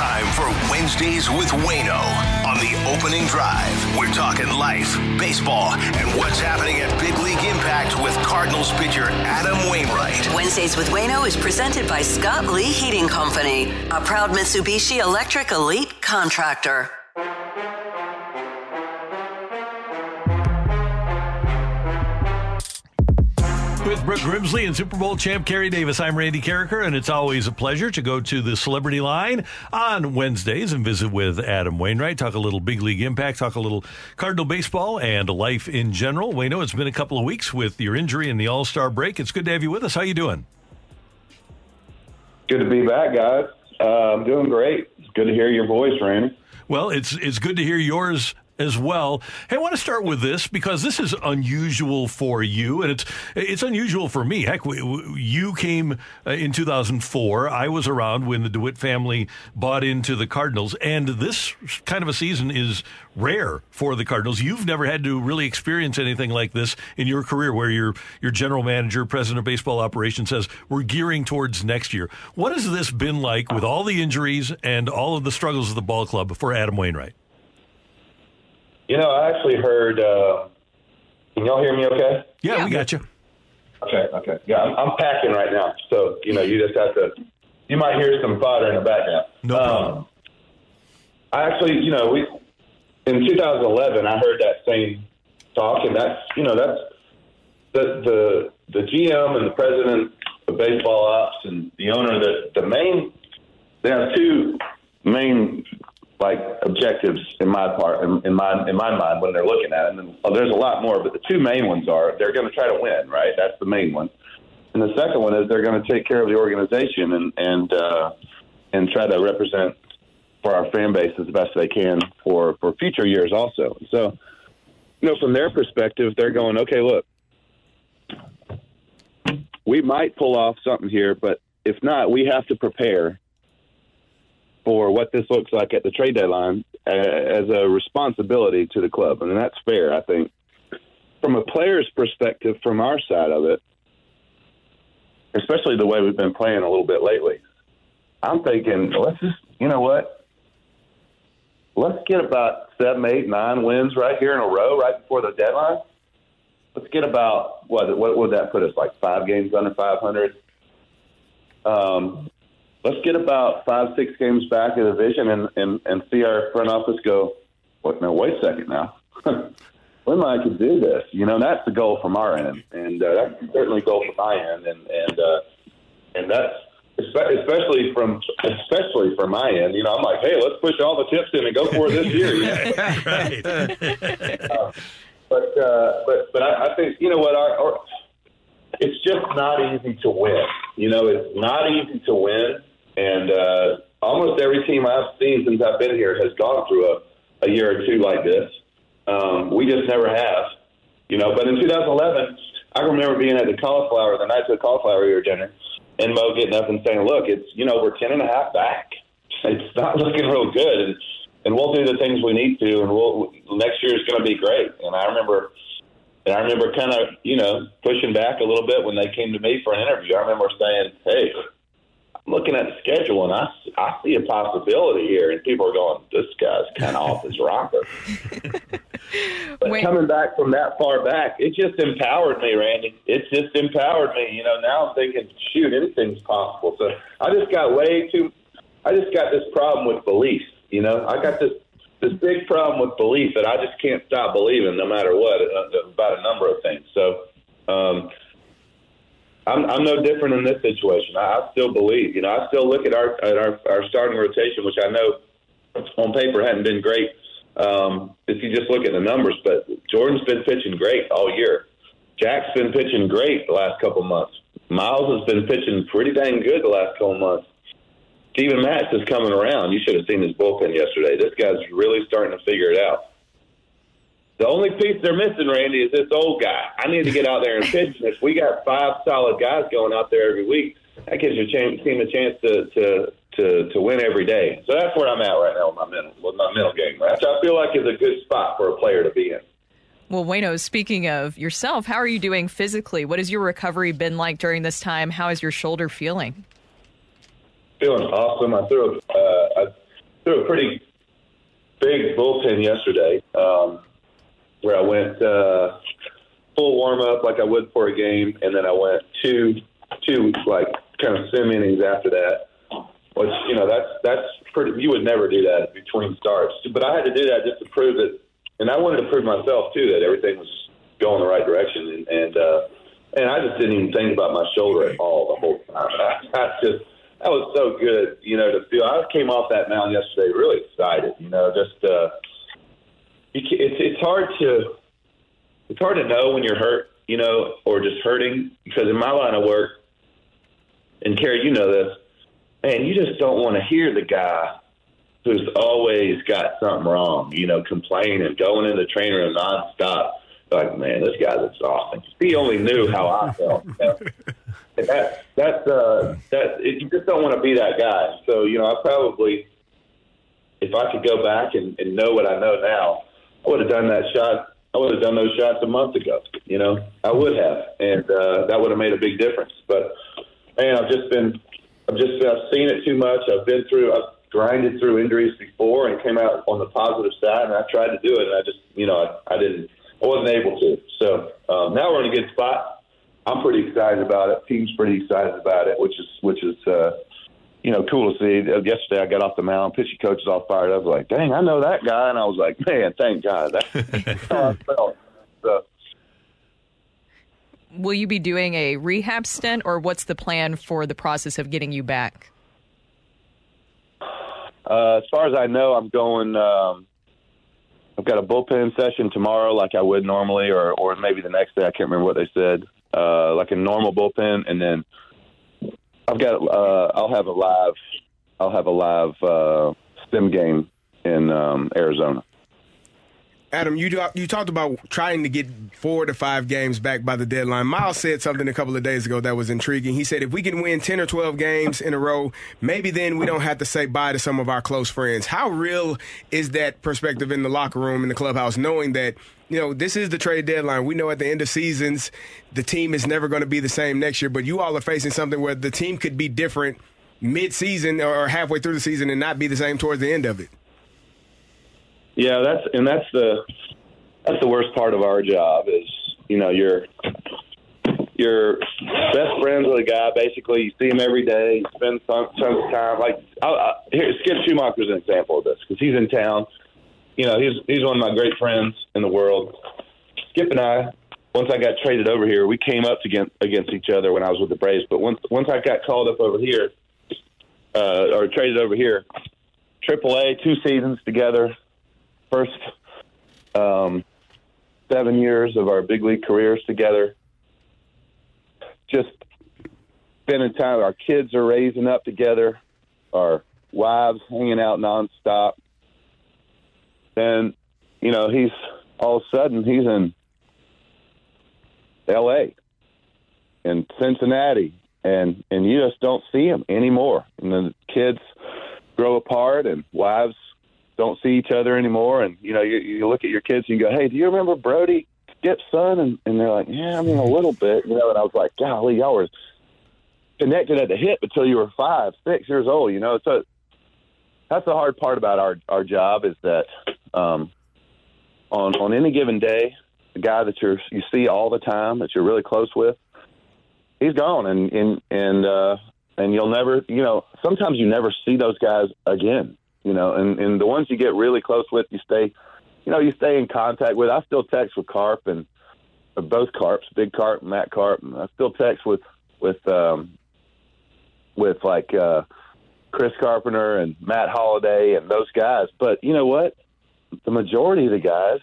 Time for Wednesdays with Waino on the opening drive. We're talking life, baseball, and what's happening at Big League Impact with Cardinals pitcher Adam Wainwright. Wednesdays with Waino is presented by Scott Lee Heating Company, a proud Mitsubishi Electric Elite contractor. With Brooke Grimsley and Super Bowl champ Carey Davis, I'm Randy Karraker, and it's always a pleasure to go to the Celebrity Line on Wednesdays and visit with Adam Wainwright, talk a little big league impact, talk a little Cardinal baseball and life in general. Waino, it's been a couple of weeks with your injury and the All Star break. It's good to have you with us. How you doing? Good to be back, guys. Uh, I'm doing great. It's good to hear your voice, Randy. Well, it's it's good to hear yours as well. Hey, I want to start with this because this is unusual for you, and it's it's unusual for me. Heck, you came uh, in 2004. I was around when the DeWitt family bought into the Cardinals, and this kind of a season is rare for the Cardinals. You've never had to really experience anything like this in your career, where your your general manager, president of baseball operations, says we're gearing towards next year. What has this been like with all the injuries and all of the struggles of the ball club for Adam Wainwright? You know, I actually heard. Uh, can y'all hear me? Okay. Yeah, yeah. we got you. Okay. Okay. Yeah, I'm, I'm, packing right now, so you know, you just have to. You might hear some fodder in the background. No problem. Um, I actually, you know, we in 2011, I heard that same talk, and that's you know that's the the the GM and the president of baseball ops and the owner that the main they have two main like objectives in my part in, in my in my mind when they're looking at it. And well, there's a lot more, but the two main ones are they're going to try to win, right? That's the main one. And the second one is they're going to take care of the organization and and uh, and try to represent for our fan base as best they can for for future years also. So, you know, from their perspective, they're going, okay, look, we might pull off something here, but if not, we have to prepare for what this looks like at the trade deadline uh, as a responsibility to the club. And that's fair, I think. From a player's perspective, from our side of it, especially the way we've been playing a little bit lately, I'm thinking, let's just, you know what? Let's get about seven, eight, nine wins right here in a row right before the deadline. Let's get about, what, what would that put us, like five games under 500? Um, let's get about five, six games back in the division and, and, and see our front office go, what, no, wait a second now. we might could do this. You know, that's the goal from our end. And uh, that's certainly a goal from my end. And, and, uh, and that's, especially from especially from my end, you know, I'm like, hey, let's push all the chips in and go for it this year. You know? right. uh, but uh, but but I, I think you know what our, our it's just not easy to win. You know, it's not easy to win and uh, almost every team I've seen since I've been here has gone through a, a year or two like this. Um, we just never have, you know. But in 2011, I remember being at the cauliflower, the night of the cauliflower year dinner, and Mo getting up and saying, "Look, it's you know we're ten and a half back. It's not looking real good, and, and we'll do the things we need to, and we'll next year is going to be great." And I remember. And I remember kind of, you know, pushing back a little bit when they came to me for an interview. I remember saying, "Hey, looking at the schedule and I, I see a possibility here, and people are going, this guy's kind of off his rocker. but Wait. coming back from that far back, it just empowered me, Randy. It just empowered me. You know, now I'm thinking, shoot, anything's possible. So I just got way too, I just got this problem with belief. You know, I got this this big problem with belief that I just can't stop believing no matter what about a number of things. So, um, I'm, I'm no different in this situation. I, I still believe. You know, I still look at our at our, our starting rotation, which I know on paper hadn't been great. Um, if you just look at the numbers, but Jordan's been pitching great all year. Jack's been pitching great the last couple months. Miles has been pitching pretty dang good the last couple months. Steven Matz is coming around. You should have seen his bullpen yesterday. This guy's really starting to figure it out. The only piece they're missing, Randy, is this old guy. I need to get out there and pitch. If we got five solid guys going out there every week, that gives your team a chance to, to to to win every day. So that's where I'm at right now with my mental with my mental game. Right? So I feel like it's a good spot for a player to be in. Well, Waino, speaking of yourself, how are you doing physically? What has your recovery been like during this time? How is your shoulder feeling? Feeling awesome. I threw a, uh, I threw a pretty big bullpen yesterday, um, where I went uh, full warm up like I would for a game, and then I went two two like kind of sim innings after that which you know that's that's pretty. You would never do that between starts, but I had to do that just to prove that, and I wanted to prove myself too that everything was going the right direction, and and, uh, and I just didn't even think about my shoulder at all the whole time. I, I just that was so good, you know, to feel. I came off that mound yesterday really excited, you know, just uh, it's it's hard to it's hard to know when you're hurt, you know, or just hurting because in my line of work, and Carey, you know this man, you just don't want to hear the guy who's always got something wrong, you know, complaining, going in the training room nonstop. Like, man, this guy's exhausting. He only knew how I felt. You know? that, that's, uh, that, it, you just don't want to be that guy. So, you know, I probably, if I could go back and, and know what I know now, I would have done that shot. I would have done those shots a month ago. You know, I would have, and uh, that would have made a big difference. But man, I've just been I've just I've seen it too much. I've been through I've grinded through injuries before and came out on the positive side, and I tried to do it, and I just you know I, I didn't I wasn't able to. So um, now we're in a good spot. I'm pretty excited about it. Team's pretty excited about it, which is which is uh, you know cool to see. Uh, yesterday I got off the mound, pitching coach is all fired was Like, dang, I know that guy, and I was like, man, thank God. That's how I felt. So, will you be doing a rehab stint, or what's the plan for the process of getting you back? Uh, as far as I know, I'm going. Um, I've got a bullpen session tomorrow, like I would normally, or or maybe the next day. I can't remember what they said. Uh, like a normal bullpen, and then I've got. Uh, I'll have a live. I'll have a live uh, sim game in um, Arizona. Adam, you uh, you talked about trying to get four to five games back by the deadline. Miles said something a couple of days ago that was intriguing. He said if we can win ten or twelve games in a row, maybe then we don't have to say bye to some of our close friends. How real is that perspective in the locker room in the clubhouse, knowing that you know this is the trade deadline? We know at the end of seasons the team is never going to be the same next year, but you all are facing something where the team could be different mid-season or halfway through the season and not be the same towards the end of it. Yeah, that's and that's the that's the worst part of our job is you know you're you're best friends with a guy. Basically, you see him every day. You spend tons of time. Like I, I, here, Skip Schumaker's an example of this because he's in town. You know, he's he's one of my great friends in the world. Skip and I, once I got traded over here, we came up against against each other when I was with the Braves. But once once I got called up over here, uh, or traded over here, AAA, two seasons together, first um, seven years of our big league careers together. Just spending time. Our kids are raising up together. Our wives hanging out nonstop. And you know, he's all of a sudden he's in L.A. and Cincinnati, and and you just don't see him anymore. And the kids grow apart, and wives don't see each other anymore. And you know, you, you look at your kids and you go, "Hey, do you remember Brody Skip's son?" And, and they're like, "Yeah, I mean a little bit." You know, and I was like, "Golly, y'all were connected at the hip until you were five, six years old." You know, so that's the hard part about our our job is that um, on on any given day, the guy that you're you see all the time that you're really close with, he's gone, and and and uh, and you'll never, you know, sometimes you never see those guys again you know, and, and the ones you get really close with, you stay, you know, you stay in contact with. I still text with Carp and uh, both Carps, Big Carp, and Matt Carp. And I still text with with um, with like uh, Chris Carpenter and Matt Holliday and those guys. But you know what? The majority of the guys,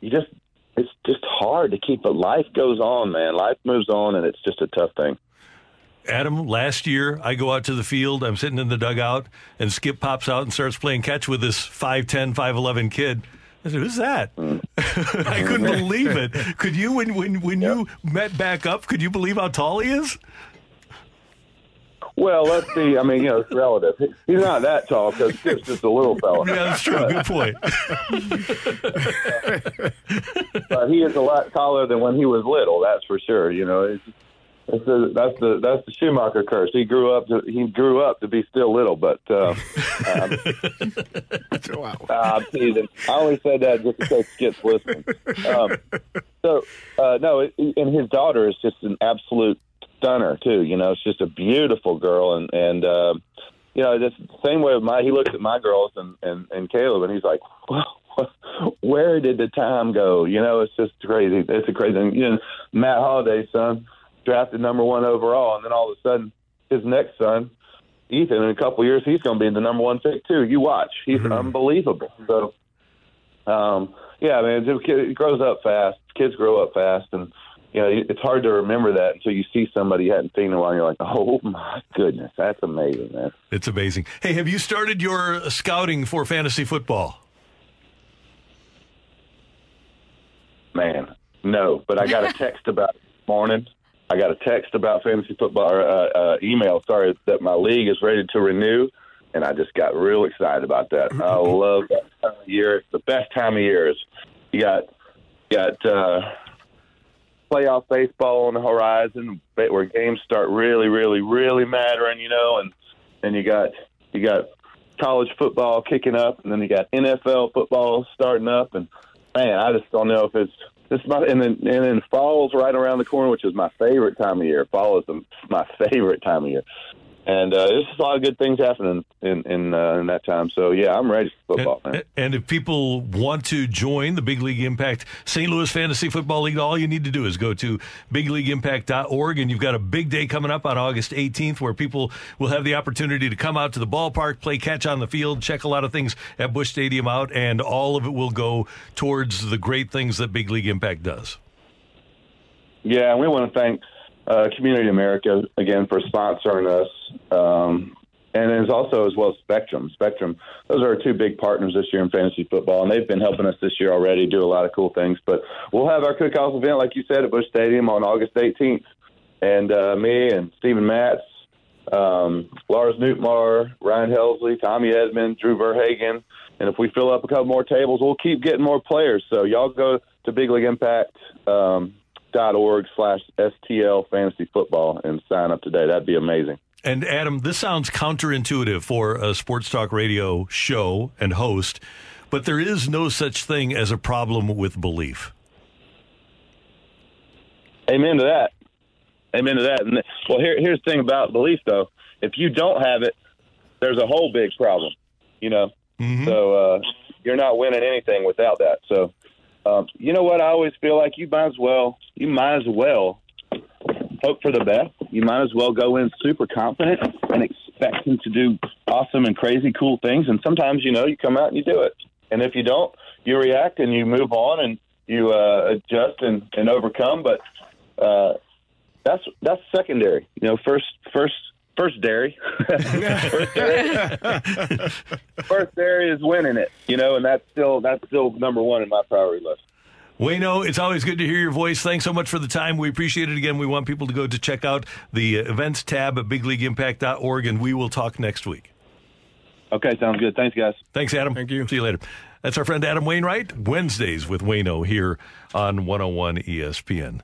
you just it's just hard to keep. But life goes on, man. Life moves on, and it's just a tough thing. Adam, last year I go out to the field, I'm sitting in the dugout, and Skip pops out and starts playing catch with this 5'10, 5'11 kid. I said, "Who's that?" I couldn't believe it. Could you, when when when you met back up, could you believe how tall he is? Well, let's see. I mean, you know, it's relative. He's not that tall because Skip's just a little fella. Yeah, that's true. Good point. but he is a lot taller than when he was little. That's for sure. You know, it's the, that's the that's the Schumaker curse. He grew up to he grew up to be still little, but uh, um, wow. I'm teasing. I only said that just because Skip's listening. Um, so uh, no, it, and his daughter is just an absolute stunner too. You know, it's just a beautiful girl, and and uh, you know, just the same way with my he looks at my girls and and and Caleb, and he's like, where did the time go? You know, it's just crazy. It's a crazy. You know, Matt Holliday's son drafted number one overall, and then all of a sudden, his next son, Ethan, in a couple of years, he's going to be the number one pick too. You watch, he's Mm-hmm. unbelievable. So, um, yeah, man, it, it grows up fast. Kids grow up fast, and you know it's hard to remember that until you see somebody you hadn't seen in a while. And you're like, oh my goodness, that's amazing, man. It's amazing. Hey, have you started your scouting for fantasy football? Man, no, but I got a text about it this morning. I got a text about fantasy football, or uh, uh, email, sorry, that my league is ready to renew, and I just got real excited about that. I love that time of year. It's the best time of year. Is you got you got uh, playoff baseball on the horizon, where games start really, really, really mattering, you know, and and you got you got college football kicking up, and then you got NFL football starting up, and man, I just don't know if it's this. And then and then fall's right around the corner, which is my favorite time of year. Fall is the, my favorite time of year, and uh, there's a lot of good things happening in in, uh, in that time. So yeah, I'm ready for football, man. And, and if people want to join the Big League Impact St. Louis Fantasy Football League, all you need to do is go to bigleagueimpact.org. And you've got a big day coming up on August 18th where people will have the opportunity to come out to the ballpark, play catch on the field, check a lot of things at Busch Stadium out, and all of it will go towards the great things that Big League Impact does. Yeah, and we want to thank uh, Community America again for sponsoring us, um, and there's also as well Spectrum. Spectrum, those are our two big partners this year in fantasy football, and they've been helping us this year already do a lot of cool things. But we'll have our cook-off event, like you said, at Busch Stadium on August 18th, and uh, me and Steven Matz, um, Lars Nootbaar, Ryan Helsley, Tommy Edman, Drew Verhagen, and if we fill up a couple more tables, we'll keep getting more players. So y'all go to Big League Impact. Um, dot org slash STL fantasy football and sign up today. That'd be amazing. And Adam, this sounds counterintuitive for a sports talk radio show and host, but there is no such thing as a problem with belief. Amen to that. Amen to that. And well, here, here's the thing about belief, though. If you don't have it, there's a whole big problem. You know, so uh, you're not winning anything without that. So, um, you know what? I always feel like you might as well. You might as well hope for the best. You might as well go in super confident and expecting to do awesome and crazy cool things. And sometimes, you know, you come out and you do it. And if you don't, you react and you move on and you uh, adjust and, and overcome. But uh, that's that's secondary. You know, first first first dairy. first dairy. first dairy is winning it. You know, and that's still that's still number one in my priority list. Waino, it's always good to hear your voice. Thanks so much for the time. We appreciate it again. We want people to go to check out the uh, events tab at bigleagueimpact.org, and we will talk next week. Okay, sounds good. Thanks, guys. Thanks, Adam. Thank you. See you later. That's our friend Adam Wainwright. Wednesdays with Waino here on 101 ESPN.